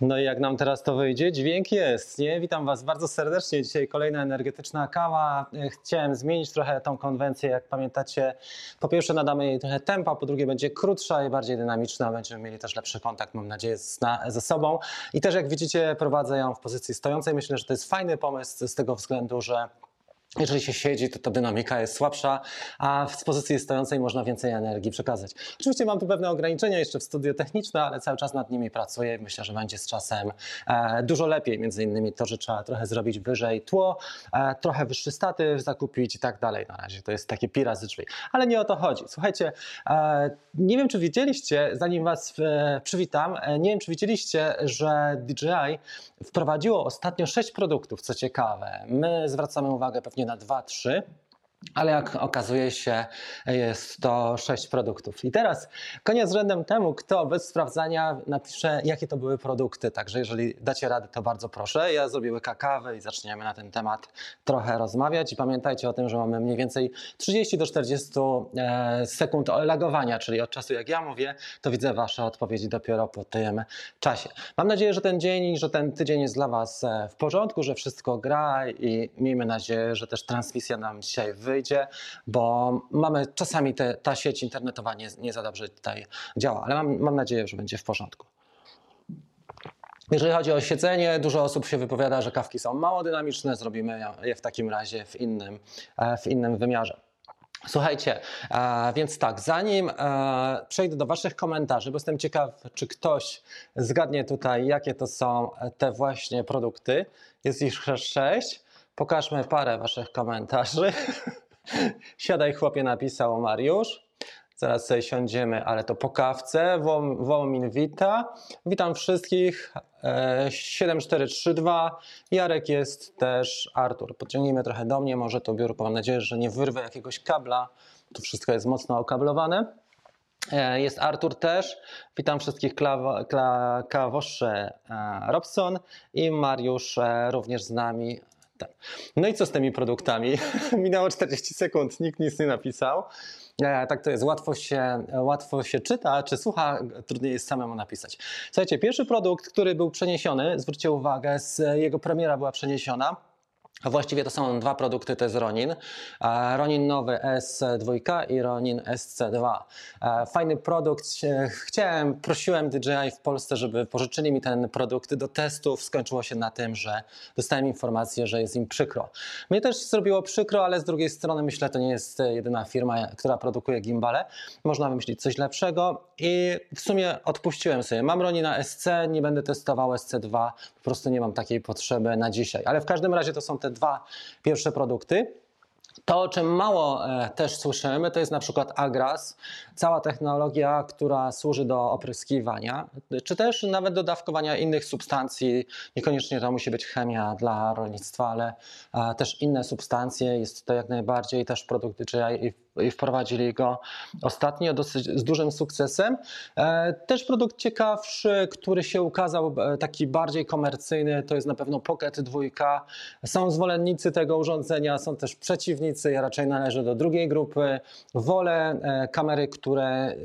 No i jak nam teraz to wyjdzie? Dźwięk jest, nie? Witam Was bardzo serdecznie. Dzisiaj kolejna energetyczna kawa. E, Chciałem zmienić trochę tą konwencję. Jak pamiętacie, po pierwsze nadamy jej trochę tempa, po drugie będzie krótsza i bardziej dynamiczna. Będziemy mieli też lepszy kontakt, mam nadzieję, z, na, ze sobą. I też jak widzicie, prowadzę ją w pozycji stojącej. Myślę, że to jest fajny pomysł z tego względu, że jeżeli się siedzi, to ta dynamika jest słabsza, a w pozycji stojącej można więcej energii przekazać. Oczywiście mam tu pewne ograniczenia jeszcze w studio techniczne, ale cały czas nad nimi pracuję myślę, że będzie z czasem e, dużo lepiej. Między innymi to, że trzeba trochę zrobić wyżej tło, e, trochę wyższy statyw zakupić i tak dalej. Na razie to jest takie pi razy drzwi. Ale nie o to chodzi. Słuchajcie, e, nie wiem czy wiedzieliście, zanim was przywitam, nie wiem czy wiedzieliście, że DJI wprowadziło ostatnio sześć produktów, co ciekawe. My zwracamy uwagę pewnie na dwa, trzy. Ale jak okazuje się, jest to sześć produktów. I teraz koniec rzędem temu, kto bez sprawdzania napisze, jakie to były produkty. Także jeżeli dacie radę, to bardzo proszę. Ja zrobię łyka kawy i zaczniemy na ten temat trochę rozmawiać. I pamiętajcie o tym, że mamy mniej więcej 30 do 40 e, sekund lagowania, czyli od czasu jak ja mówię, to widzę Wasze odpowiedzi dopiero po tym czasie. Mam nadzieję, że ten dzień że ten tydzień jest dla Was e, w porządku, że wszystko gra i miejmy nadzieję, że też transmisja nam dzisiaj wyjdzie, bo mamy czasami te, ta sieć internetowa nie, nie za dobrze tutaj działa, ale mam, mam nadzieję, że będzie w porządku. Jeżeli chodzi o siedzenie, dużo osób się wypowiada, że kawki są mało dynamiczne, zrobimy je w takim razie w innym, e, w innym wymiarze. Słuchajcie, e, więc tak, zanim e, przejdę do Waszych komentarzy, bo jestem ciekaw, czy ktoś zgadnie tutaj, jakie to są te właśnie produkty. Jest ich sześć. Pokażmy parę Waszych komentarzy. Siadaj, chłopie, napisał Mariusz. Zaraz sobie siądziemy, ale to po kawce. Wołomin wita. Witam wszystkich. E, 7432. Jarek jest też. Artur, podciągnijmy trochę do mnie, może to biurko. Mam nadzieję, że nie wyrwę jakiegoś kabla. Tu wszystko jest mocno okablowane. E, Jest Artur też. Witam wszystkich klawo, kla, kawosze e, Robson i Mariusz e, również z nami. Tak. No i co z tymi produktami? Minęło 40 sekund, nikt nic nie napisał. E, tak to jest, łatwo się, łatwo się czyta, czy słucha, trudniej jest samemu napisać. Słuchajcie, pierwszy produkt, który był przeniesiony, zwróćcie uwagę, z, jego premiera była przeniesiona. A właściwie to są dwa produkty, to jest Ronin. E, Ronin nowy S2 i Ronin SC2. E, Fajny produkt. E, Chciałem, prosiłem DJI w Polsce, żeby pożyczyli mi ten produkt do testów. Skończyło się na tym, że dostałem informację, że jest im przykro. Mnie też zrobiło przykro, ale z drugiej strony myślę, to nie jest jedyna firma, która produkuje gimbale. Można wymyślić coś lepszego i w sumie odpuściłem sobie. Mam Ronina SC, nie będę testował SC2, po prostu nie mam takiej potrzeby na dzisiaj. Ale w każdym razie to są te dwa pierwsze produkty. To, o czym mało e, też słyszymy, to jest na przykład Agras, cała technologia, która służy do opryskiwania, czy też nawet do dawkowania innych substancji. Niekoniecznie to musi być chemia dla rolnictwa, ale e, też inne substancje. Jest to jak najbardziej też produkt DJI i wprowadzili go ostatnio dosyć z dużym sukcesem. E, Też produkt ciekawszy, który się ukazał e, taki bardziej komercyjny, to jest na pewno Pocket 2. Są zwolennicy tego urządzenia, są też przeciwnicy. Ja raczej należę do drugiej grupy. Wolę e, kamery, które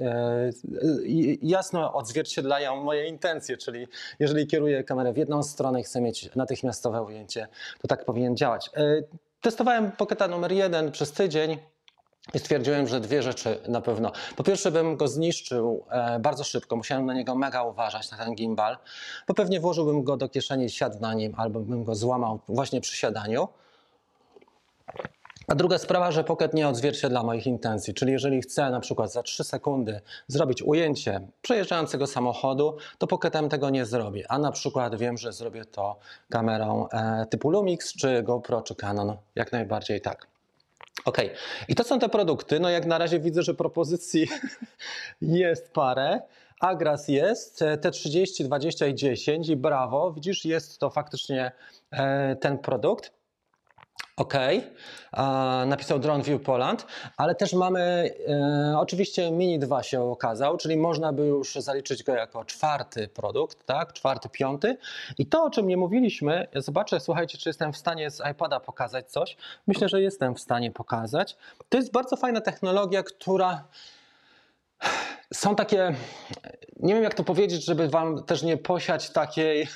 jasno odzwierciedlają moje intencje, czyli jeżeli kieruję kamerę w jedną stronę i chcę mieć natychmiastowe ujęcie, to tak powinien działać. Testowałem Pocketa numer jeden przez tydzień. I stwierdziłem, że dwie rzeczy na pewno. Po pierwsze, bym go zniszczył e, bardzo szybko. Musiałem na niego mega uważać, na ten gimbal, bo pewnie włożyłbym go do kieszeni, siadł na nim, albo bym go złamał właśnie przy siadaniu. A druga sprawa, że Pocket nie odzwierciedla moich intencji, czyli jeżeli chcę na przykład za 3 sekundy zrobić ujęcie przejeżdżającego samochodu, to Pocketem tego nie zrobię. A na przykład wiem, że zrobię to kamerą e, typu Lumix, czy GoPro, czy Canon, jak najbardziej tak. Ok, i to są te produkty. No jak na razie widzę, że propozycji jest parę. Agras jest, e, T30, 20 i 10 i brawo, widzisz, jest to faktycznie e, ten produkt. OK, napisał Drone View Poland, ale też mamy, e, oczywiście Mini 2 się okazał, czyli można by już zaliczyć go jako czwarty produkt, tak, czwarty, piąty. I to, o czym nie mówiliśmy, zobaczę, słuchajcie, czy jestem w stanie z iPada pokazać coś. Myślę, że jestem w stanie pokazać. To jest bardzo fajna technologia, która są takie, nie wiem jak to powiedzieć, żeby wam też nie posiać takiej,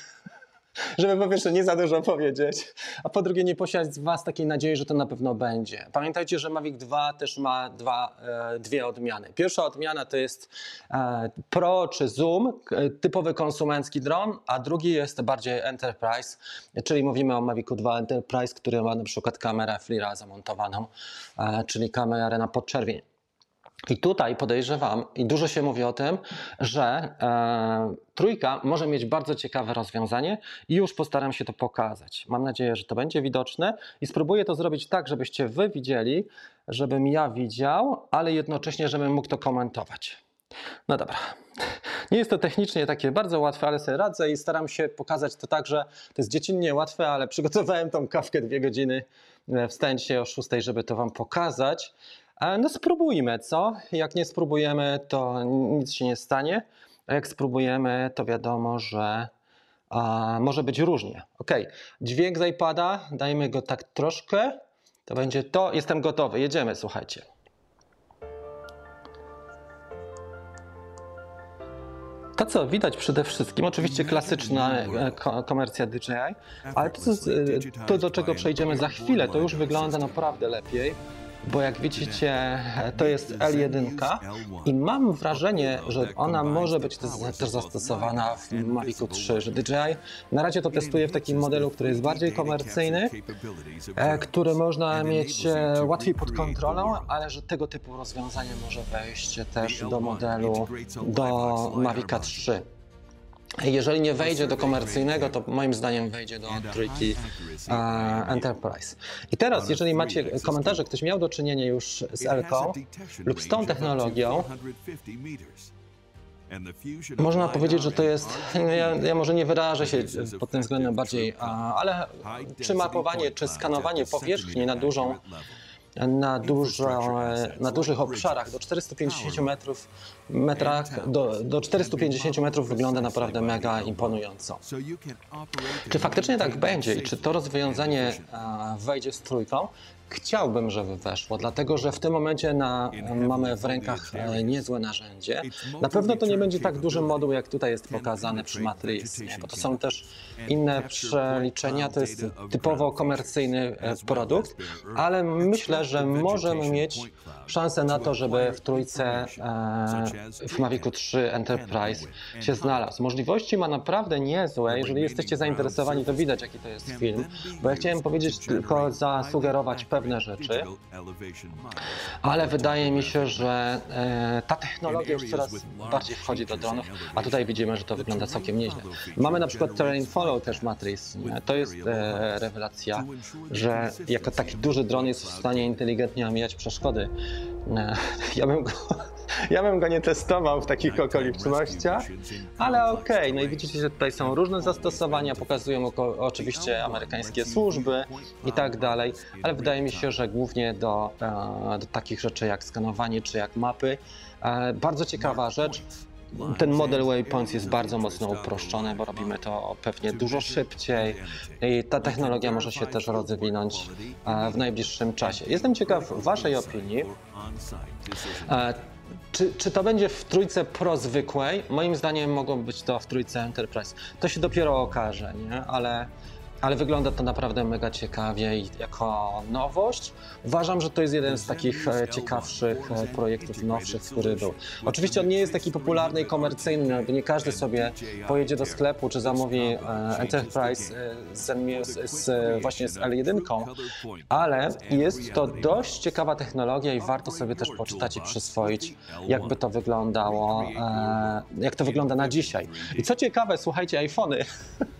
żeby po pierwsze nie za dużo powiedzieć, a po drugie nie posiać z was takiej nadziei, że to na pewno będzie. Pamiętajcie, że Mavic 2 też ma dwa, e, dwie odmiany. Pierwsza odmiana to jest e, Pro czy Zoom, typowy konsumencki dron, a drugi jest bardziej Enterprise, czyli mówimy o Mavicu 2 Enterprise, który ma na przykład kamerę FLIRA zamontowaną, e, czyli kamerę na podczerwień. I tutaj podejrzewam, i dużo się mówi o tym, że e, trójka może mieć bardzo ciekawe rozwiązanie i już postaram się to pokazać. Mam nadzieję, że to będzie widoczne i spróbuję to zrobić tak, żebyście wy widzieli, żebym ja widział, ale jednocześnie, żebym mógł to komentować. No dobra. Nie jest to technicznie takie bardzo łatwe, ale sobie radzę i staram się pokazać to tak, że to jest dziecinnie łatwe, ale przygotowałem tą kawkę dwie godziny, e, się o 6, żeby to wam pokazać. E, No spróbujmy, co? Jak nie spróbujemy, to nic się nie stanie. A jak spróbujemy, to wiadomo, że a, może być różnie. Ok, dźwięk z iPada, dajmy go tak troszkę. To będzie to. Jestem gotowy, jedziemy, słuchajcie. To, co widać przede wszystkim, oczywiście klasyczna e, ko- komercja DJI, ale to, e, to, do czego przejdziemy za chwilę, to już wygląda naprawdę lepiej, bo jak widzicie, to jest L1 i mam wrażenie, że ona może być też, też zastosowana w Mavicu 3, że DJI na razie to testuje w takim modelu, który jest bardziej komercyjny, e, który można mieć e, łatwiej pod kontrolą, ale że tego typu rozwiązanie może wejść też do modelu do Mavica 3. Jeżeli nie wejdzie do komercyjnego, to moim zdaniem wejdzie do trójki Enterprise. I teraz, jeżeli macie komentarze, ktoś miał do czynienia już z Elką lub z tą technologią, można powiedzieć, że to jest, ja, ja może nie wyrażę się pod tym względem bardziej, ale czy mapowanie, czy skanowanie powierzchni na dużą na, dużo, na dużych obszarach do 450 metrów, metrach, do, do 450 metrów wygląda naprawdę mega imponująco. Czy faktycznie tak będzie i czy to rozwiązanie e, wejdzie z trójką? Chciałbym, żeby weszło, dlatego że w tym momencie na, mamy w rękach e, niezłe narzędzie. Na pewno to nie będzie tak duży moduł, jak tutaj jest pokazane przy Matrix, bo to są też inne przeliczenia, to jest typowo komercyjny e, produkt, ale myślę, że możemy mieć szansę na to, żeby w trójce e, w Mavicu 3 Enterprise się znalazł. Możliwości ma naprawdę niezłe, jeżeli jesteście zainteresowani, to widać jaki to jest film, bo ja chciałem powiedzieć tylko zasugerować pewne rzeczy, ale wydaje mi się, że e, ta technologia już coraz bardziej wchodzi do dronów, a tutaj widzimy, że to wygląda całkiem nieźle. Mamy na przykład Terrain Follow też Matrix, to jest e, rewelacja, że jako taki duży dron jest w stanie inteligentnie omijać przeszkody. E, ja bym go, ja bym go nie testował w takich okolicznościach, ale okej, no i widzicie, że tutaj są różne zastosowania, pokazują oczywiście amerykańskie służby i tak dalej, ale wydaje mi się, że głównie do, e, do takich rzeczy jak skanowanie czy jak mapy. E, bardzo ciekawa rzecz. Ten model waypoints jest bardzo mocno uproszczony, bo robimy to pewnie dużo szybciej i ta technologia może się też rozwinąć e, w najbliższym czasie. Jestem ciekaw Waszej opinii. Czy, czy to będzie w trójce Pro zwykłej? Moim zdaniem mogą być to w trójce Enterprise. To się dopiero okaże, nie? Ale, ale wygląda to naprawdę mega ciekawie i jako nowość. Uważam, że to jest jeden z takich e, ciekawszych e, projektów nowszych, który był. Oczywiście on nie jest taki popularny i komercyjny, bo nie każdy sobie pojedzie do sklepu czy zamówi e, Enterprise z, z, właśnie z L1, ale jest to dość ciekawa technologia i warto sobie też poczytać i przyswoić, jakby to wyglądało, jak to wygląda na dzisiaj. I co ciekawe, słuchajcie, iPhony.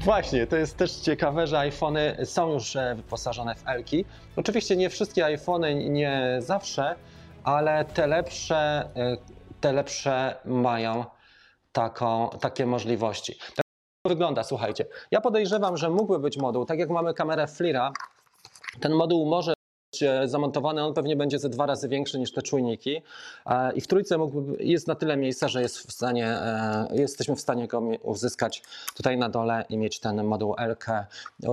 Właśnie, to jest też ciekawe, że iPhony są już e, wyposażone w Elki. Oczywiście nie wszystkie iPhony, nie zawsze, ale te lepsze, e, te lepsze mają taką, takie możliwości. Tak wygląda, słuchajcie. Ja podejrzewam, że mógłby być moduł, tak jak mamy kamerę FLIRa, ten moduł może zamontowany, on pewnie będzie ze dwa razy większy niż te czujniki e, i w trójce mógłby, jest na tyle miejsca, że jest w stanie, e, jesteśmy w stanie go uzyskać tutaj na dole i mieć ten moduł LK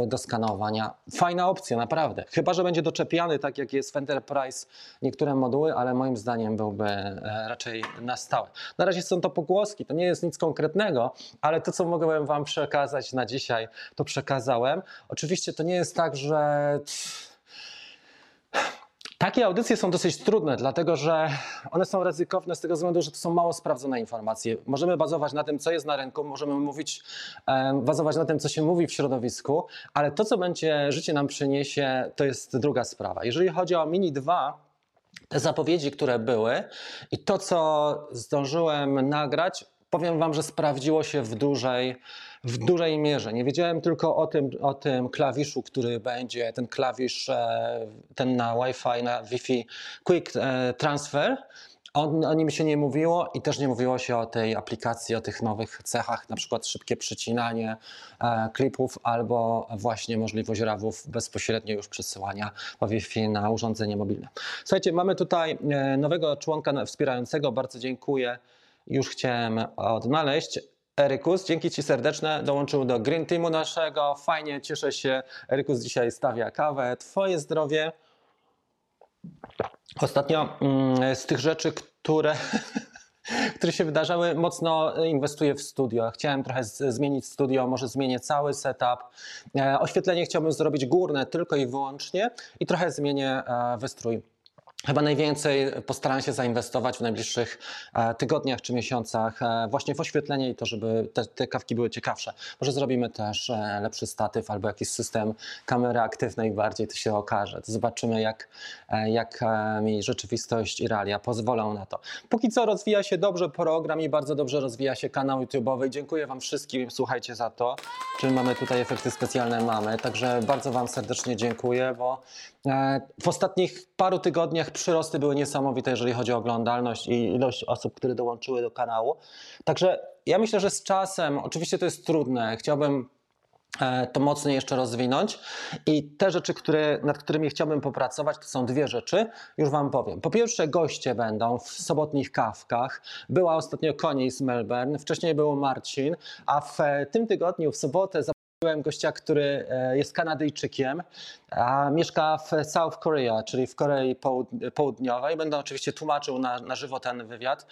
do skanowania. Fajna opcja, naprawdę. Chyba, że będzie doczepiany, tak jak jest w Enterprise niektóre moduły, ale moim zdaniem byłby e, raczej na stałe. Na razie są to pogłoski, to nie jest nic konkretnego, ale to, co mogłem Wam przekazać na dzisiaj, to przekazałem. Oczywiście to nie jest tak, że. Takie audycje są dosyć trudne, dlatego że one są ryzykowne z tego względu, że to są mało sprawdzone informacje. Możemy bazować na tym, co jest na rynku, możemy mówić, bazować na tym, co się mówi w środowisku, ale to, co będzie życie nam przyniesie, to jest druga sprawa. Jeżeli chodzi o Mini 2, te zapowiedzi, które były i to, co zdążyłem nagrać, powiem Wam, że sprawdziło się w dużej, w dużej mierze. Nie wiedziałem tylko o tym, o tym klawiszu, który będzie, ten klawisz, e, ten na Wi-Fi, na Wi-Fi Quick e, Transfer. On, o nim się nie mówiło i też nie mówiło się o tej aplikacji, o tych nowych cechach, na przykład szybkie przycinanie e, klipów albo właśnie możliwość rawów bezpośrednio już przesyłania po Wi-Fi na urządzenie mobilne. Słuchajcie, mamy tutaj e, nowego członka wspierającego, bardzo dziękuję. Już chciałem odnaleźć. Erykus, dzięki Ci serdeczne, dołączył do Green Teamu naszego. Fajnie, cieszę się. Erykus dzisiaj stawia kawę. Twoje zdrowie. Ostatnio mm, z tych rzeczy, które, które się wydarzały, mocno inwestuję w studio. Chciałem trochę zmienić studio, może zmienię cały setup. E, oświetlenie chciałbym zrobić górne tylko i wyłącznie i trochę zmienię e, wystrój. Chyba najwięcej postaram się zainwestować w najbliższych e, tygodniach czy miesiącach e, właśnie w oświetlenie i to, żeby te, te kawki były ciekawsze. Może zrobimy też e, lepszy statyw albo jakiś system kamery aktywnej bardziej, to się okaże. To zobaczymy, jak, jak mi rzeczywistość i realia pozwolą na to. Póki co rozwija się dobrze program i bardzo dobrze rozwija się kanał YouTube'owy. Dziękuję Wam wszystkim, słuchajcie za to. Czy mamy tutaj efekty specjalne? Mamy, także bardzo Wam serdecznie dziękuję, bo w ostatnich paru tygodniach przyrosty były niesamowite, jeżeli chodzi o oglądalność i ilość osób, które dołączyły do kanału. Także ja myślę, że z czasem, oczywiście to jest trudne, chciałbym e, to mocniej jeszcze rozwinąć. I te rzeczy, które, nad którymi chciałbym popracować, to są dwie rzeczy. Już Wam powiem. Po pierwsze, goście będą w sobotnich kawkach. Była ostatnio Koniej z Melbourne, wcześniej był Marcin, a w e, tym tygodniu, w sobotę, zaprosiłem gościa, który e, jest Kanadyjczykiem, a mieszka w South Korea, czyli w Korei Połud- Południowej. Będę oczywiście tłumaczył na, na żywo ten wywiad.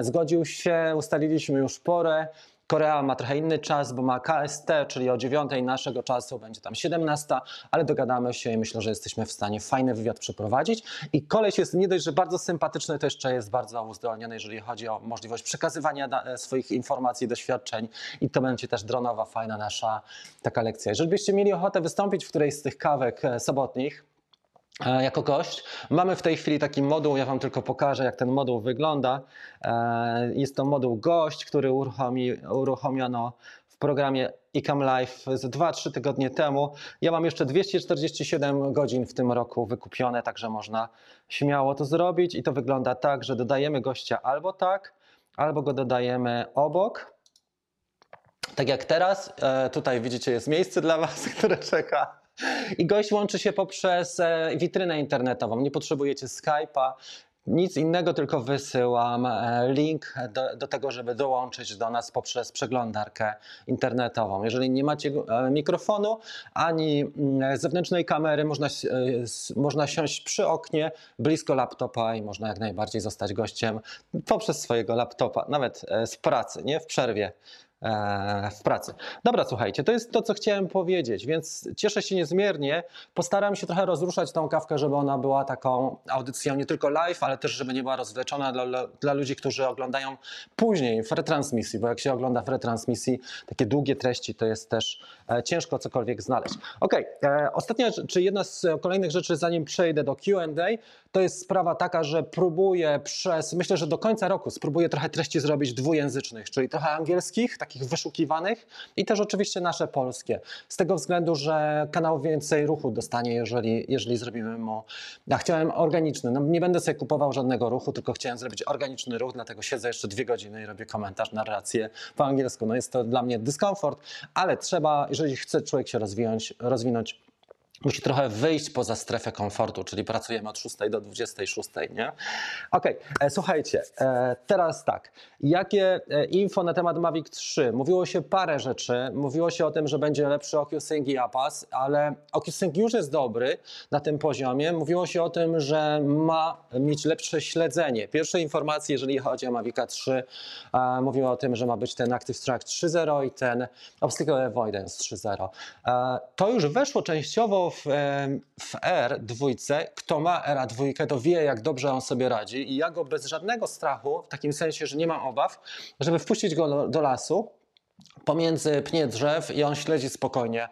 Zgodził się, ustaliliśmy już porę. Korea ma trochę inny czas, bo ma KST, czyli o 9 naszego czasu będzie tam 17, ale dogadamy się i myślę, że jesteśmy w stanie fajny wywiad przeprowadzić. I koleś jest nie dość, że bardzo sympatyczny, to jeszcze jest bardzo uzdolniony, jeżeli chodzi o możliwość przekazywania e, swoich informacji, doświadczeń i to będzie też dronowa, fajna nasza taka lekcja. Jeżeli byście mieli ochotę wystąpić w którejś z tych kawek e, sobotnich, jako gość. Mamy w tej chwili taki moduł, ja Wam tylko pokażę, jak ten moduł wygląda. E, Jest to moduł gość, który uruchomi, uruchomiono w programie Ecam Live z 2-3 tygodnie temu. Ja mam jeszcze 247 godzin w tym roku wykupione, także można śmiało to zrobić. I to wygląda tak, że dodajemy gościa albo tak, albo go dodajemy obok. Tak jak teraz, e, tutaj widzicie, jest miejsce dla Was, które czeka. I gość łączy się poprzez e, witrynę internetową. Nie potrzebujecie Skype'a, nic innego, tylko wysyłam e, link do, do tego, żeby dołączyć do nas poprzez przeglądarkę internetową. Jeżeli nie macie e, mikrofonu ani mm, zewnętrznej kamery, można, można siąść przy oknie, blisko laptopa i można jak najbardziej zostać gościem poprzez swojego laptopa, nawet z pracy, nie w przerwie w pracy. Dobra, słuchajcie, to jest to, co chciałem powiedzieć, więc cieszę się niezmiernie. Postaram się trochę rozruszać tą kawkę, żeby ona była taką audycją nie tylko live, ale też, żeby nie była rozwleczona dla, dla, ludzi, którzy oglądają później w retransmisji, bo jak się ogląda w retransmisji takie długie treści, to jest też e, ciężko cokolwiek znaleźć. Okej, e, ostatnia, czy jedna z kolejnych rzeczy, zanim przejdę do Q&A, to jest sprawa taka, że próbuję przez, myślę, że do końca roku spróbuję trochę treści zrobić dwujęzycznych, czyli trochę angielskich, takich wyszukiwanych i też oczywiście nasze polskie. Z tego względu, że kanał więcej ruchu dostanie, jeżeli, jeżeli zrobimy mu. Ja chciałem organiczny, no nie będę sobie kupował żadnego ruchu, tylko chciałem zrobić organiczny ruch, dlatego siedzę jeszcze dwie godziny i robię komentarz, narrację po angielsku. No jest to dla mnie dyskomfort, ale trzeba, jeżeli chce człowiek się rozwinąć, rozwinąć musi trochę wyjść poza strefę komfortu, czyli pracujemy od 6 do 26, nie? Okej, okay. słuchajcie, e, teraz tak, jakie e, info na temat Mavic 3? Mówiło się parę rzeczy, mówiło się o tym, że będzie lepszy OcuSync i APAS, ale OcuSync już jest dobry na tym poziomie, mówiło się o tym, że ma mieć lepsze śledzenie. Pierwsze informacje, jeżeli chodzi o Mavica 3, mówiło o tym, że ma być ten Active Track 3.0 i ten Obstacle Avoidance 3.0. To już weszło częściowo w, w R2, kto ma R2, to wie, jak dobrze on sobie radzi. I ja go bez żadnego strachu, w takim sensie, że nie mam obaw, żeby wpuścić go do, do lasu, pomiędzy pnie drzew i on śledzi spokojnie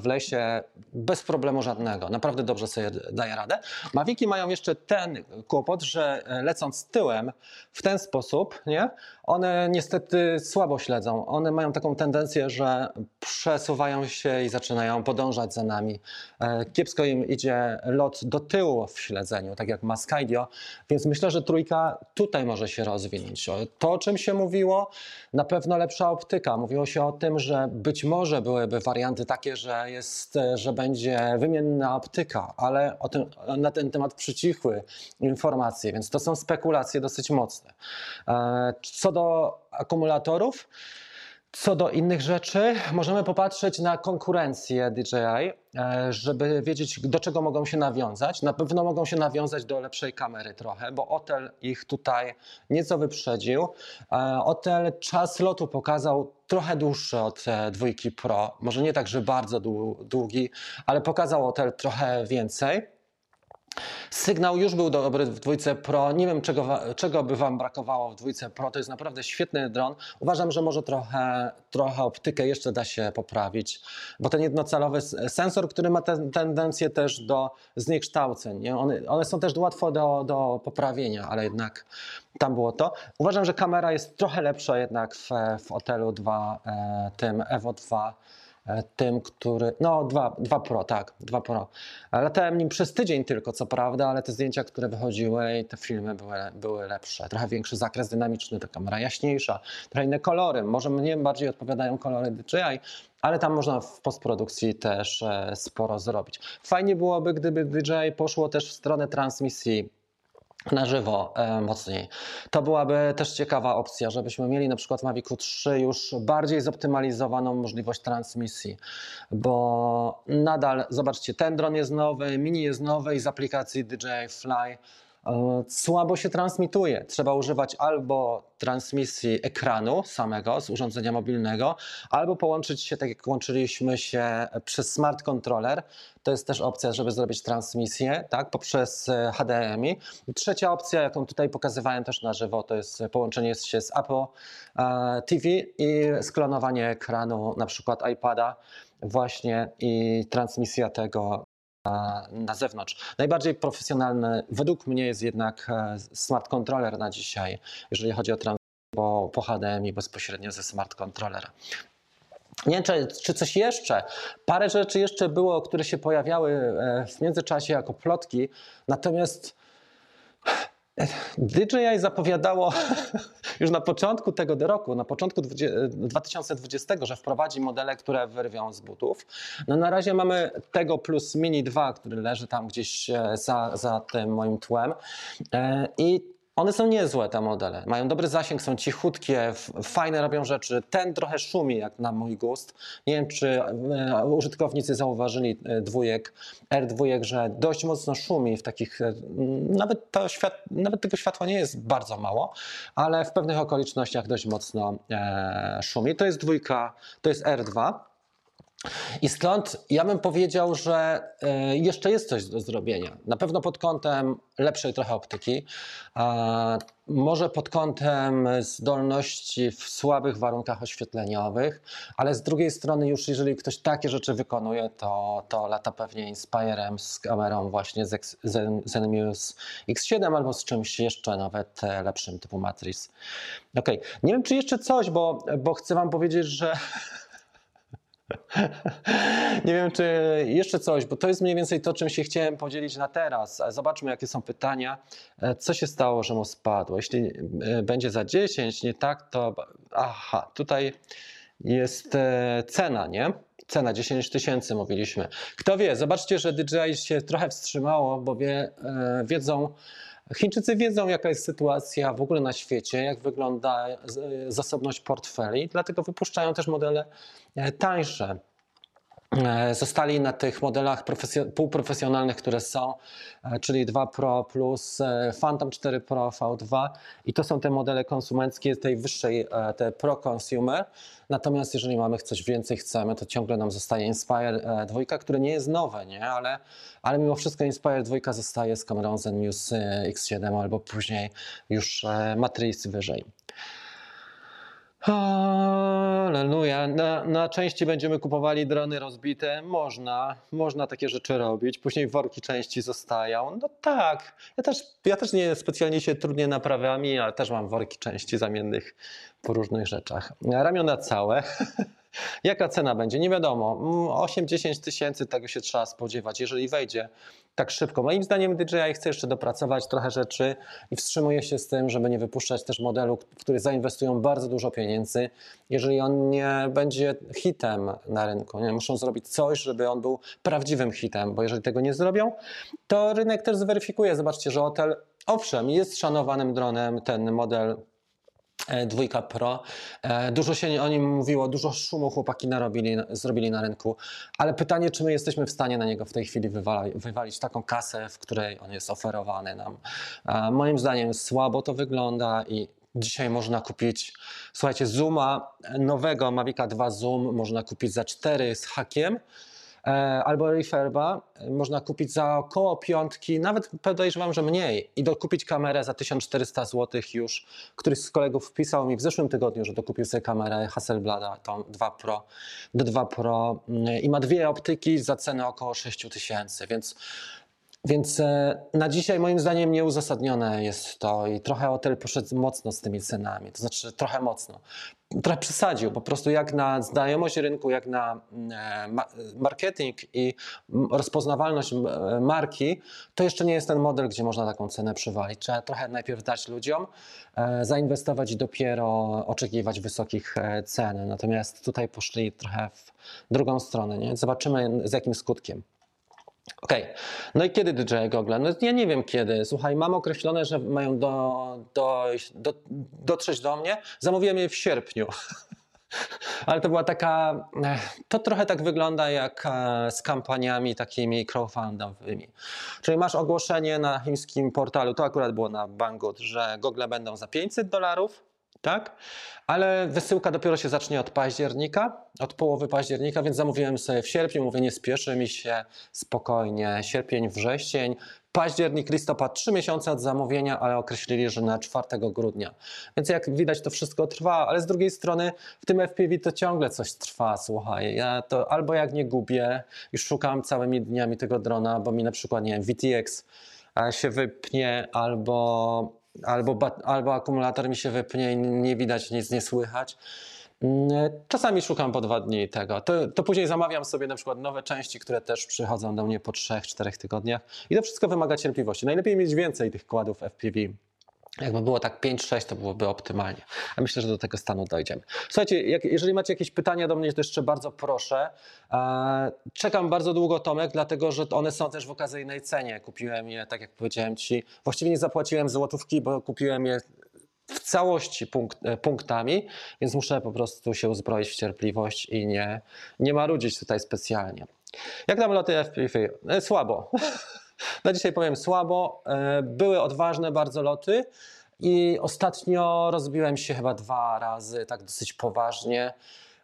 w lesie bez problemu żadnego. Naprawdę dobrze sobie daje radę. Mawiki mają jeszcze ten kłopot, że e, lecąc tyłem w ten sposób, nie, one niestety słabo śledzą. One mają taką tendencję, że przesuwają się i zaczynają podążać za nami. E, kiepsko im idzie lot do tyłu w śledzeniu, tak jak ma Skydio, więc myślę, że trójka tutaj może się rozwinąć. To, o czym się mówiło, na pewno lepsza optyka. Mówiło się o tym, że być może byłyby warianty takie, że, jest, że będzie wymienna optyka, ale o tym, na ten temat przycichły informacje, więc to są spekulacje dosyć mocne. E, co do akumulatorów, co do innych rzeczy, możemy popatrzeć na konkurencję DJI, e, żeby wiedzieć, do czego mogą się nawiązać. Na pewno mogą się nawiązać do lepszej kamery trochę, bo Otel ich tutaj nieco wyprzedził. E, Otel czas lotu pokazał trochę dłuższy od e, dwójki Pro. Może nie tak, że bardzo długi, ale pokazał Otel trochę więcej. Sygnał już był dobry w dwójce Pro. Nie wiem, czego, czego by Wam brakowało w dwójce Pro. To jest naprawdę świetny dron. Uważam, że może trochę, trochę optykę jeszcze da się poprawić, bo ten jednocalowy sensor, który ma ten, tendencję też do zniekształceń, nie? One, one są też łatwo do, do poprawienia, ale jednak tam było to. Uważam, że kamera jest trochę lepsza jednak w, w Otelu 2, e, tym Evo 2 E, tym, który. No, dwa, dwa Pro, tak, dwa Pro. Latałem nim przez tydzień tylko, co prawda, ale te zdjęcia, które wychodziły i te filmy były, były lepsze. Trochę większy zakres dynamiczny, ta kamera jaśniejsza, trochę inne kolory. Może mnie bardziej odpowiadają kolory DJI, ale tam można w postprodukcji też e, sporo zrobić. Fajnie byłoby, gdyby DJI poszło też w stronę transmisji na żywo e, mocniej. To byłaby też ciekawa opcja, żebyśmy mieli na przykład w Mavicu 3 już bardziej zoptymalizowaną możliwość transmisji, bo nadal, zobaczcie, ten dron jest nowy, mini jest nowy i z aplikacji DJI Fly słabo się transmituje. Trzeba używać albo transmisji ekranu samego z urządzenia mobilnego, albo połączyć się tak jak łączyliśmy się przez smart controller. To jest też opcja, żeby zrobić transmisję tak, poprzez e, HDMI. Trzecia opcja, jaką tutaj pokazywałem też na żywo, to jest połączenie się z Apple e, TV i sklonowanie ekranu na przykład iPada właśnie i transmisja tego na zewnątrz. Najbardziej profesjonalny według mnie jest jednak e, smart controller na dzisiaj, jeżeli chodzi o transmisję po, po HDMI bezpośrednio ze smart controllera. Nie wiem, czy, czy, coś jeszcze. Parę rzeczy jeszcze było, które się pojawiały e, w międzyczasie jako plotki, natomiast DJI zapowiadało już na początku tego roku, na początku 2020, że wprowadzi modele, które wyrwią z butów. No na razie mamy tego plus Mini 2, który leży tam gdzieś e, za, za tym moim tłem. E, I one są niezłe, te modele. Mają dobry zasięg, są cichutkie, fajne robią rzeczy. Ten trochę szumi, jak na mój gust. Nie wiem, czy e, użytkownicy zauważyli e, dwójek, R2, że dość mocno szumi w takich. E, nawet, to świat, nawet tego światła nie jest bardzo mało, ale w pewnych okolicznościach dość mocno szumi. To jest dwójka, to jest R2. I stąd ja bym powiedział, że e, jeszcze jest coś do zrobienia. Na pewno pod kątem lepszej trochę optyki, może pod kątem zdolności w słabych warunkach oświetleniowych, ale z drugiej strony już jeżeli ktoś takie rzeczy wykonuje, to, to lata pewnie Inspirem z kamerą właśnie z Zenmuse X7 albo z czymś jeszcze nawet e, lepszym typu Matrix. Ok, nie wiem czy jeszcze coś, bo, bo chcę wam powiedzieć, że Nie wiem, czy jeszcze coś, bo to jest mniej więcej to, czym się chciałem podzielić na teraz. Zobaczmy, jakie są pytania. E, co się stało, że mu spadło? Jeśli e, będzie za 10, nie tak, to. Aha, tutaj jest e, cena, nie? cena 10 tysięcy mówiliśmy. Kto wie, zobaczcie, że DJI się trochę wstrzymało, bo wie, wiedzą, Chińczycy wiedzą, jaka jest sytuacja w ogóle na świecie, jak wygląda z- zasobność portfeli, dlatego wypuszczają też modele e, tańsze. E, Zostali na tych modelach profesjo- półprofesjonalnych, które są, e, czyli 2 Pro plus e, Phantom 4 Pro V2 i to są te modele konsumenckie tej wyższej, te Pro Consumer. Natomiast jeżeli mamy coś więcej, chcemy, to ciągle nam zostaje Inspire 2, które nie jest nowe, nie? Ale, ale mimo wszystko Inspire 2 zostaje z kamerą Zenmuse e, X7 albo później już Matrix wyżej. Halleluja. Na, na części będziemy kupowali drony rozbite. Można, można takie rzeczy robić. Później worki części zostają. No tak. Ja też, ja też nie specjalnie się trudnię naprawami, ale też mam worki części zamiennych po różnych rzeczach. Ramiona całe. Jaka cena będzie? Nie wiadomo. Mm, 8-10 tysięcy tego się trzeba spodziewać, jeżeli wejdzie tak szybko. Moim zdaniem DJI chce jeszcze dopracować trochę rzeczy i wstrzymuje się z tym, żeby nie wypuszczać też modelu, w który zainwestują bardzo dużo pieniędzy, jeżeli on nie będzie hitem na rynku. Nie? Muszą zrobić coś, żeby on był prawdziwym hitem, bo jeżeli tego nie zrobią, to rynek też zweryfikuje. Zobaczcie, że Otel, owszem, jest szanowanym dronem ten model Dwójka Pro. E, Dużo się o nim mówiło, dużo szumu chłopaki narobili, zrobili na rynku, ale pytanie, czy my jesteśmy w stanie na niego w tej chwili wywali, wywalić taką kasę, w której on jest oferowany nam. E, Moim zdaniem słabo to wygląda i dzisiaj można kupić, słuchajcie, Zooma nowego Mavica 2 Zoom można kupić za 4 z hakiem. E, albo referba e, można kupić za około piątki, nawet podejrzewam, że mniej i dokupić kamerę za 1400 zł już. Któryś z kolegów wpisał mi w zeszłym tygodniu, że dokupił sobie kamerę Hasselblada, tą 2 Pro, do 2 Pro mm, i ma dwie optyki za cenę około 6000, więc więc e, na dzisiaj moim zdaniem nieuzasadnione jest to i trochę hotel poszedł mocno z tymi cenami, to znaczy trochę mocno. Trochę przesadził, po prostu jak na znajomość rynku, jak na e, ma- marketing i rozpoznawalność e, marki, to jeszcze nie jest ten model, gdzie można taką cenę przywalić. Trzeba trochę najpierw dać ludziom, e, zainwestować i dopiero oczekiwać wysokich e, cen. Natomiast tutaj poszli trochę w drugą stronę. Nie? Zobaczymy z jakim skutkiem. Okej, no i kiedy DJI Google? No ja nie wiem kiedy. Słuchaj, mam określone, że mają do, do, do, dotrzeć do mnie. Zamówiłem je w sierpniu. Ale to była taka, eh, to trochę tak wygląda jak e, z kampaniami takimi crowdfundowymi. Czyli masz ogłoszenie na chińskim portalu, to akurat było na Banggood, że gogle będą za 500 dolarów, tak? Ale wysyłka dopiero się zacznie od października, od połowy października, więc zamówiłem sobie w sierpniu, mówię nie spieszy mi się, spokojnie, sierpień, wrzesień, październik, listopad, trzy miesiące od zamówienia, ale określili, że na 4 grudnia. Więc jak widać to wszystko trwa, ale z drugiej strony w tym FPV to ciągle coś trwa, słuchaj. Ja to albo jak nie gubię, już szukam całymi dniami tego drona, bo mi na przykład, nie wiem, VTX e, się wypnie albo albo, albo akumulator mi się wypnie i nie widać, nic nie słychać. Mm, Czasami szukam po dwa dni tego. To, to później zamawiam sobie na przykład nowe części, które też przychodzą do mnie po trzech, czterech tygodniach. I to wszystko wymaga cierpliwości. Najlepiej mieć więcej tych kładów FPV. Jakby było tak 5-6, to byłoby optymalnie. A myślę, że do tego stanu dojdziemy. Słuchajcie, jak, jeżeli macie jakieś pytania do mnie, to jeszcze bardzo proszę. E, czekam bardzo długo, Tomek, dlatego że one są też w okazyjnej cenie. Kupiłem je, tak jak powiedziałem Ci, właściwie nie zapłaciłem złotówki, bo kupiłem je w całości punkt, e, punktami, więc muszę po prostu się uzbroić w cierpliwość i nie, nie marudzić tutaj specjalnie. Jak tam loty FPV? E, Słabo. Na dzisiaj powiem słabo. E, Były odważne bardzo loty i ostatnio rozbiłem się chyba dwa razy, tak dosyć poważnie.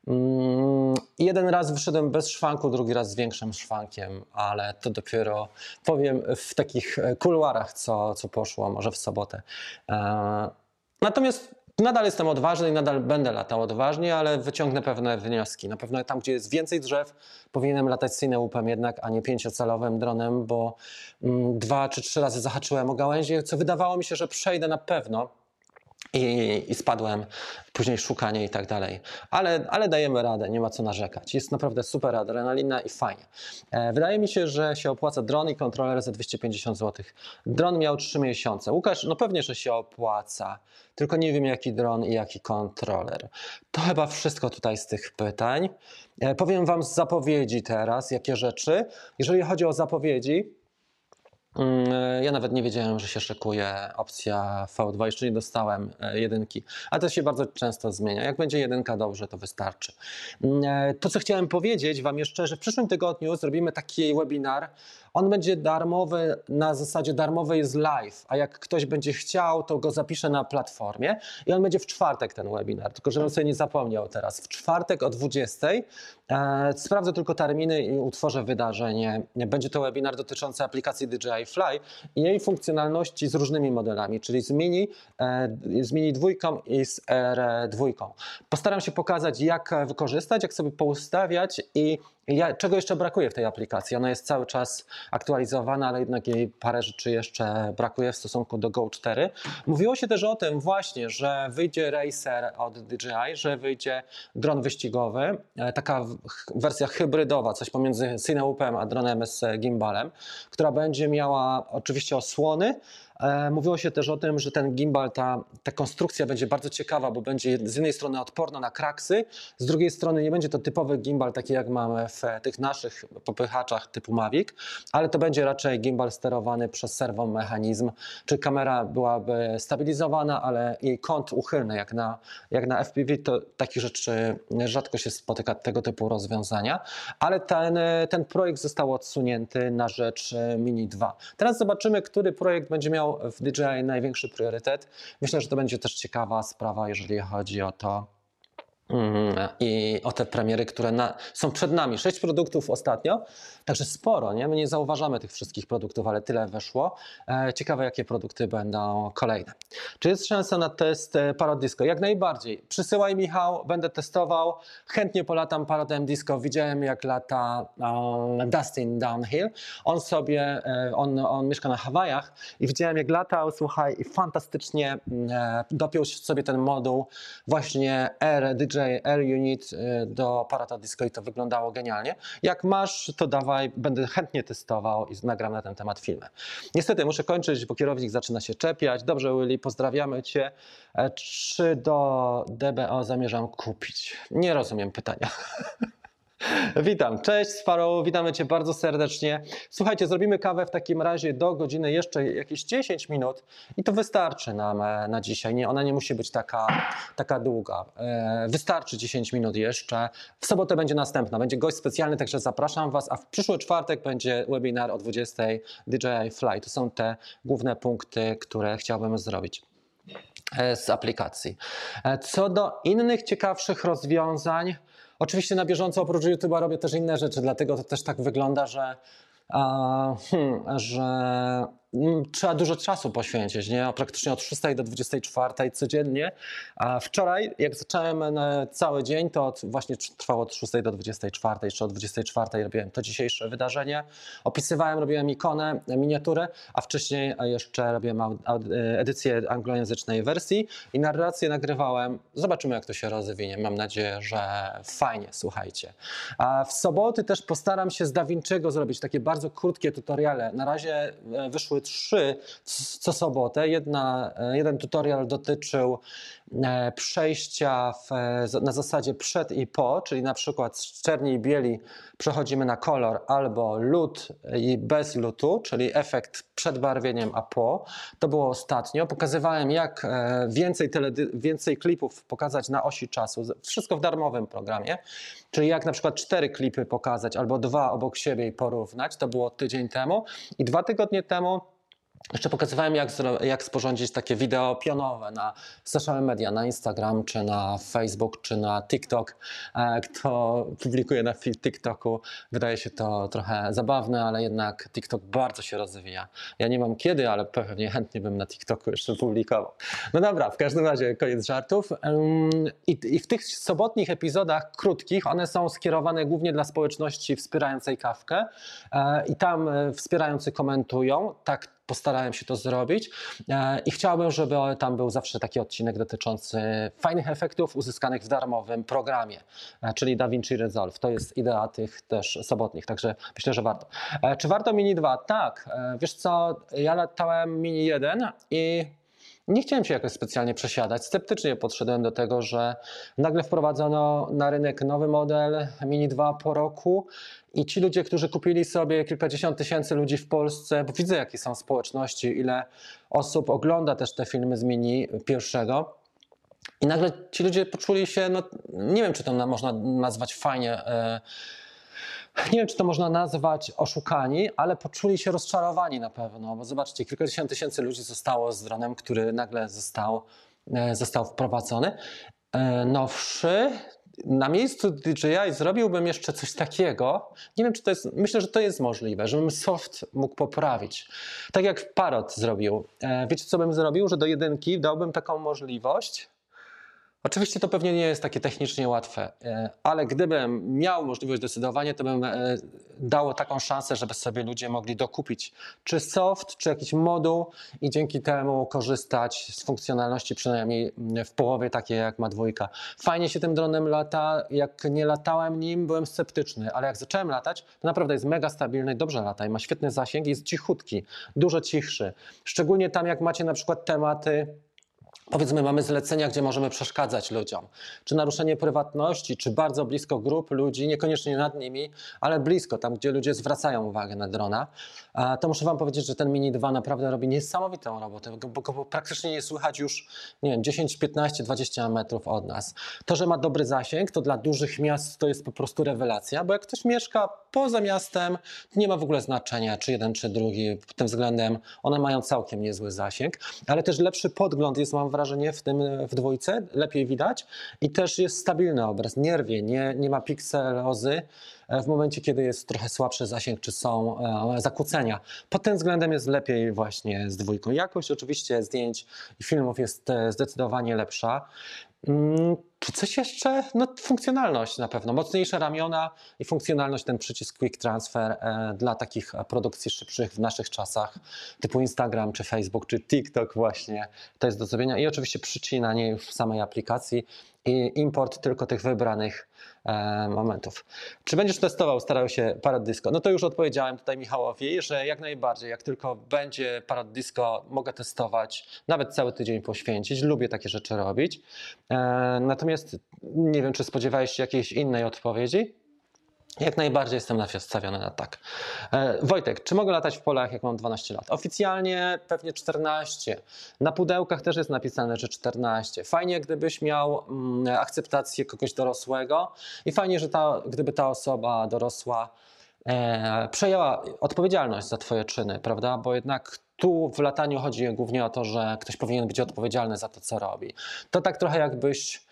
Mm, Jeden raz wyszedłem bez szwanku, drugi raz z większym szwankiem, ale to dopiero powiem w takich e, kuluarach, co, co poszło, może w sobotę. E, Natomiast nadal jestem odważny i nadal będę latał odważnie, ale wyciągnę pewne wnioski. Na pewno tam, gdzie jest więcej drzew, powinienem latać syneupem jednak, a nie pięciocalowym dronem, bo mm, dwa czy trzy razy zahaczyłem o gałęzie, co wydawało mi się, że przejdę na pewno. I, i spadłem, później szukanie i tak dalej. Ale, ale dajemy radę, nie ma co narzekać. Jest naprawdę super adrenalina i fajnie. E, wydaje mi się, że się opłaca dron i kontroler za 250 zł. Dron miał 3 miesiące. Łukasz, no pewnie, że się opłaca, tylko nie wiem jaki dron i jaki kontroler. To chyba wszystko tutaj z tych pytań. E, powiem Wam z zapowiedzi teraz, jakie rzeczy. Jeżeli chodzi o zapowiedzi, Ja nawet nie wiedziałem, że się szykuje opcja V2, jeszcze nie dostałem e, jedynki, a to się bardzo często zmienia. Jak będzie jedynka dobrze, to wystarczy. Mm, e, To, co chciałem powiedzieć Wam jeszcze, że w przyszłym tygodniu zrobimy taki webinar. On będzie darmowy, na zasadzie darmowy jest live, a jak ktoś będzie chciał, to go zapiszę na platformie i on będzie w czwartek ten webinar, tylko żebym sobie nie zapomniał teraz. W czwartek o 20. E, sprawdzę tylko terminy i utworzę wydarzenie. Będzie to webinar dotyczący aplikacji DJI Fly i jej funkcjonalności z różnymi modelami, czyli z Mini, e, z Mini dwójką i z R2. Postaram się pokazać, jak wykorzystać, jak sobie poustawiać i ja, czego jeszcze brakuje w tej aplikacji. Ona jest cały czas aktualizowana, ale jednak jej parę rzeczy jeszcze brakuje w stosunku do Go 4. Mówiło się też o tym właśnie, że wyjdzie Racer od DJI, że wyjdzie dron wyścigowy, e, taka wersja hybrydowa, coś pomiędzy Cineupem a dronem z gimbalem, która będzie miała oczywiście osłony. E, Mówiło się też o tym, że ten gimbal, ta, ta konstrukcja będzie bardzo ciekawa, bo będzie z jednej strony odporna na kraksy, z drugiej strony nie będzie to typowy gimbal, taki jak mamy w tych naszych popychaczach typu Mavic, ale to będzie raczej gimbal sterowany przez serwomechanizm, czyli kamera byłaby stabilizowana, ale jej kąt uchylny, jak na, jak na FPV, to takich rzeczy rzadko się spotyka tego typu rozwiązania, ale ten, ten projekt został odsunięty na rzecz Mini 2. Teraz zobaczymy, który projekt będzie miał w DJI największy priorytet. Myślę, że to będzie też ciekawa sprawa, jeżeli chodzi o to, i o te premiery, które na, są przed nami. Sześć produktów ostatnio, także sporo, nie? My nie zauważamy tych wszystkich produktów, ale tyle weszło. E, ciekawe, jakie produkty będą kolejne. Czy jest szansa na test e, Parrot Disco? Jak najbardziej. Przysyłaj Michał, będę testował. Chętnie polatam Parrotem Disco. Widziałem, jak lata um, Dustin Downhill. On sobie, e, on, on mieszka na Hawajach i widziałem, jak latał, słuchaj, i fantastycznie mm, e, dopiął sobie ten moduł właśnie R, DJI Air Unit e, do Parata Disco i to wyglądało genialnie. Jak masz, to dawaj, będę chętnie testował i nagram na ten temat filmy. Niestety muszę kończyć, bo kierownik zaczyna się czepiać. Dobrze, Willy, pozdrawiamy Cię. E, Czy do DBO zamierzam kupić? Nie rozumiem pytania. Witam, cześć Sparrow, witamy Cię bardzo serdecznie. Słuchajcie, zrobimy kawę w takim razie do godziny jeszcze jakieś 10 minut i to wystarczy nam e, na dzisiaj. Nie, ona nie musi być taka, taka długa. E, Wystarczy 10 minut jeszcze. W sobotę będzie następna, będzie gość specjalny, także zapraszam Was, a w przyszły czwartek będzie webinar o 20 DJI Fly. To są te główne punkty, które chciałbym zrobić e, z aplikacji. Co do innych ciekawszych rozwiązań, oczywiście na bieżąco oprócz YouTube'a robię też inne rzeczy, dlatego to też tak wygląda, że, hmm, że trzeba dużo czasu poświęcić, nie? praktycznie od 6 do 24 codziennie. A wczoraj, jak zacząłem e, cały dzień, to od, właśnie trwało od 6 do 24, jeszcze od 24 robiłem to dzisiejsze wydarzenie. Opisywałem, robiłem ikonę, e, miniaturę, a wcześniej e, jeszcze robiłem edycję anglojęzycznej wersji i narrację nagrywałem. Zobaczymy, jak to się rozwinie. Mam nadzieję, że fajnie, słuchajcie. A w soboty też postaram się z DaVinci'ego zrobić takie bardzo krótkie tutoriale. Na razie wyszły trzy co sobotę. Jedna, e, jeden tutorial dotyczył e, przejścia w, e, na zasadzie przed i po, czyli na przykład z czerni i bieli przechodzimy na kolor albo lód i bez lutu, czyli efekt przed barwieniem a po. To było ostatnio. Pokazywałem jak więcej, teledy- więcej klipów pokazać na osi czasu. Wszystko w darmowym programie. Czyli jak na przykład cztery klipy pokazać albo dwa obok siebie i porównać. To było tydzień temu. I dwa tygodnie temu jeszcze pokazywałem, jak, jak sporządzić takie wideo pionowe na social media, na Instagram, czy na Facebook, czy na TikTok. E, Kto publikuje na TikToku, wydaje się to trochę zabawne, ale jednak TikTok bardzo się rozwija. Ja nie mam kiedy, ale pewnie chętnie bym na TikToku jeszcze publikował. No dobra, w każdym razie koniec żartów. I w tych sobotnich epizodach krótkich, one są skierowane głównie dla społeczności wspierającej kawkę e, i tam e, wspierający komentują. Tak postarałem się to zrobić e, i chciałbym, żeby tam był zawsze taki odcinek dotyczący fajnych efektów uzyskanych w darmowym programie, e, czyli DaVinci Resolve. To jest idea tych też sobotnich, także myślę, że warto. E, czy warto Mini 2? Tak. Wiesz co, ja latałem Mini 1 i nie chciałem się jakoś specjalnie przesiadać. Sceptycznie podszedłem do tego, że nagle wprowadzono na rynek nowy model Mini 2 po roku i ci ludzie, którzy kupili sobie kilkadziesiąt tysięcy ludzi w Polsce, bo widzę jakie są społeczności, ile osób ogląda też te filmy z Mini pierwszego. I nagle ci ludzie poczuli się, no nie wiem, czy to można nazwać fajnie. Yy, nie wiem, czy to można nazwać oszukani, ale poczuli się rozczarowani na pewno, bo zobaczcie, kilkadziesiąt tysięcy ludzi zostało z dronem, który nagle został, e, został wprowadzony. E, nowszy, na miejscu DJI zrobiłbym jeszcze coś takiego. Nie wiem, czy to jest. Myślę, że to jest możliwe, żebym soft mógł poprawić. Tak jak Parrot zrobił. E, wiecie, co bym zrobił? Że do jedynki dałbym taką możliwość, Oczywiście to pewnie nie jest takie technicznie łatwe, e, ale gdybym miał możliwość decydowania, to bym e, dał taką szansę, żeby sobie ludzie mogli dokupić czy soft, czy jakiś moduł i dzięki temu korzystać z funkcjonalności przynajmniej w połowie takiej jak ma dwójka. Fajnie się tym dronem lata, jak nie latałem nim byłem sceptyczny, ale jak zacząłem latać, to naprawdę jest mega stabilny, dobrze lata i ma świetny zasięg, jest cichutki, dużo cichszy. Szczególnie tam jak macie na przykład tematy Powiedzmy, mamy zlecenia, gdzie możemy przeszkadzać ludziom. Czy naruszenie prywatności, czy bardzo blisko grup ludzi, niekoniecznie nad nimi, ale blisko, tam gdzie ludzie zwracają uwagę na drona. To muszę Wam powiedzieć, że ten Mini 2 naprawdę robi niesamowitą robotę, bo go praktycznie nie słychać już, nie wiem, 10, 15, 20 metrów od nas. To, że ma dobry zasięg, to dla dużych miast to jest po prostu rewelacja, bo jak ktoś mieszka poza miastem, nie ma w ogóle znaczenia, czy jeden, czy drugi. Pod tym względem one mają całkiem niezły zasięg, ale też lepszy podgląd jest, mam wrażenie, w tym w dwójce, lepiej widać i też jest stabilny obraz, nie rwie, nie, nie ma pikselozy e, w momencie, kiedy jest trochę słabszy zasięg, czy są e, zakłócenia. Pod tym względem jest lepiej właśnie z dwójką. Jakość oczywiście zdjęć i filmów jest e, zdecydowanie lepsza. Czy coś jeszcze? No, funkcjonalność na pewno. Mocniejsze ramiona i funkcjonalność, ten przycisk Quick Transfer e, dla takich produkcji szybszych w naszych czasach, typu Instagram, czy Facebook, czy TikTok, właśnie. To jest do zrobienia. I oczywiście przycinanie w samej aplikacji i import tylko tych wybranych e, momentów. Czy będziesz testował, starał się Parad Disco? No to już odpowiedziałem tutaj Michałowi, że jak najbardziej, jak tylko będzie Parad Disco, mogę testować, nawet cały tydzień poświęcić. Lubię takie rzeczy robić. E, natomiast nie wiem, czy spodziewałeś się jakiejś innej odpowiedzi? Jak najbardziej jestem nastawiony na tak. E, Wojtek, czy mogę latać w polach, jak mam 12 lat? Oficjalnie pewnie 14. Na pudełkach też jest napisane, że 14. Fajnie, gdybyś miał mm, akceptację kogoś dorosłego i fajnie, że ta, gdyby ta osoba dorosła e, przejęła odpowiedzialność za Twoje czyny, prawda? Bo jednak tu w lataniu chodzi głównie o to, że ktoś powinien być odpowiedzialny za to, co robi. To tak trochę jakbyś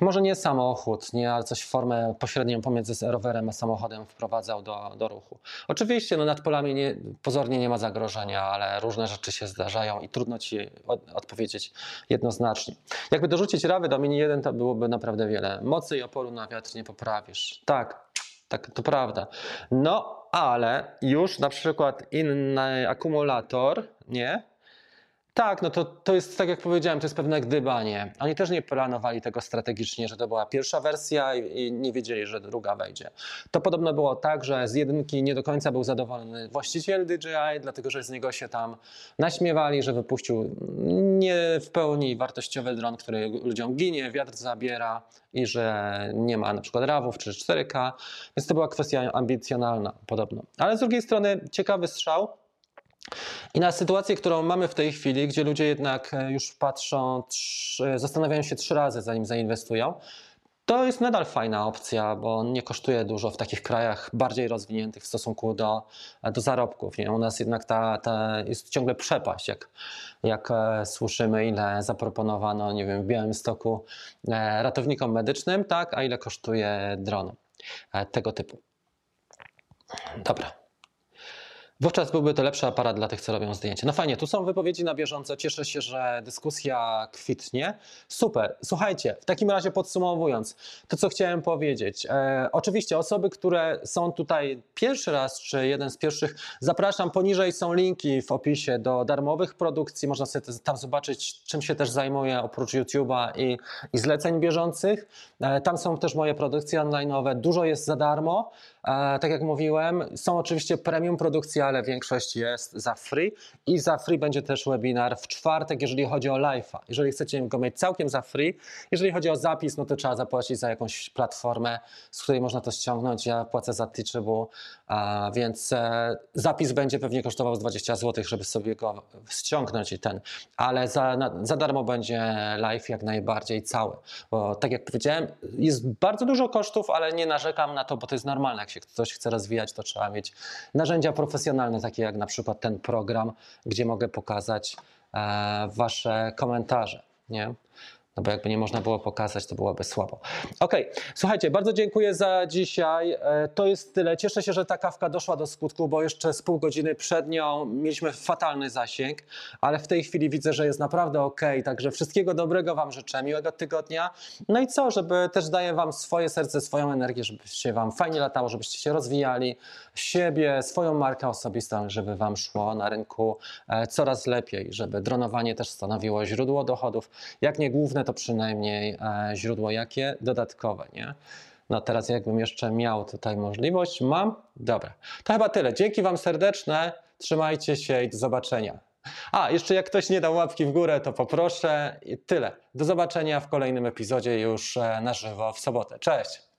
może nie samochód, nie, ale coś w formę pośrednią pomiędzy rowerem a samochodem wprowadzał do, do ruchu. Oczywiście no, nad polami nie, pozornie nie ma zagrożenia, ale różne rzeczy się zdarzają i trudno ci od, odpowiedzieć jednoznacznie. Jakby dorzucić rawy do Mini 1, to byłoby naprawdę wiele. Mocy i oporu na wiatr nie poprawisz. Tak, tak, to prawda. No, ale już na przykład inny akumulator, nie? Tak, no to, to jest tak jak powiedziałem, to jest pewne gdybanie. Oni też nie planowali tego strategicznie, że to była pierwsza wersja i, i, nie wiedzieli, że druga wejdzie. To podobno było tak, że z jedynki nie do końca był zadowolony właściciel DJI, dlatego że z niego się tam naśmiewali, że wypuścił nie w pełni wartościowy dron, który ludziom ginie, wiatr zabiera i że nie ma na przykład RAWów czy 4K, więc to była kwestia ambicjonalna podobno. Ale z drugiej strony ciekawy strzał, i na sytuację, którą mamy w tej chwili, gdzie ludzie jednak e, już patrzą, zastanawiają się trzy razy, zanim zainwestują, to jest nadal fajna opcja, bo nie kosztuje dużo w takich krajach bardziej rozwiniętych w stosunku do, do zarobków. Nie? U nas jednak ta, ta jest ciągle przepaść, jak, jak e, słyszymy, ile zaproponowano nie wiem, w Białymstoku e, ratownikom medycznym, tak, a ile kosztuje dron tego typu. Dobra. Wówczas byłby to lepszy aparat dla tych, co robią zdjęcia. No fajnie, tu są wypowiedzi na bieżąco. Cieszę się, że dyskusja kwitnie. Super. Słuchajcie, w takim razie podsumowując, to co chciałem powiedzieć. E, oczywiście osoby, które są tutaj pierwszy raz, czy jeden z pierwszych, zapraszam. Poniżej są linki w opisie do darmowych produkcji. Można sobie tam zobaczyć, czym się też zajmuję oprócz YouTube'a i, i zleceń bieżących. E, tam są też moje produkcje online'owe. Dużo jest za darmo. E, tak jak mówiłem, są oczywiście premium produkcje, ale większość jest za free i za free będzie też webinar w czwartek, jeżeli chodzi o live'a. Jeżeli chcecie go mieć całkiem za free, jeżeli chodzi o zapis, no to trzeba zapłacić za jakąś platformę, z której można to ściągnąć. Ja płacę za Teachable, więc e, zapis będzie pewnie kosztował z 20 zł, żeby sobie go ściągnąć i ten, ale za, za darmo będzie live jak najbardziej cały, bo tak jak powiedziałem, jest bardzo dużo kosztów, ale nie narzekam na to, bo to jest normalne. Jak się ktoś chce rozwijać, to trzeba mieć narzędzia profesjonalne, takie jak na przykład ten program, gdzie mogę pokazać e, Wasze komentarze. Nie? No bo jakby nie można było pokazać, to byłoby słabo. Okej, słuchajcie, bardzo dziękuję za dzisiaj. E, To jest tyle. Cieszę się, że ta kawka doszła do skutku, bo jeszcze z pół godziny przed nią mieliśmy fatalny zasięg, ale w tej chwili widzę, że jest naprawdę ok. Także wszystkiego dobrego Wam życzę, miłego tygodnia. No i co, żeby też daję Wam swoje serce, swoją energię, żebyście Wam fajnie latało, żebyście się rozwijali, siebie, swoją markę osobistą, żeby Wam szło na rynku e, coraz lepiej, żeby dronowanie też stanowiło źródło dochodów. Jak nie główne, to przynajmniej e, źródło jakie? Dodatkowe, nie? No teraz jakbym jeszcze miał tutaj możliwość, mam? Dobra, to chyba tyle. Dzięki Wam serdeczne, trzymajcie się i do zobaczenia. A, jeszcze jak ktoś nie dał łapki w górę, to poproszę. I tyle. Do zobaczenia w kolejnym epizodzie już e, na żywo w sobotę. Cześć!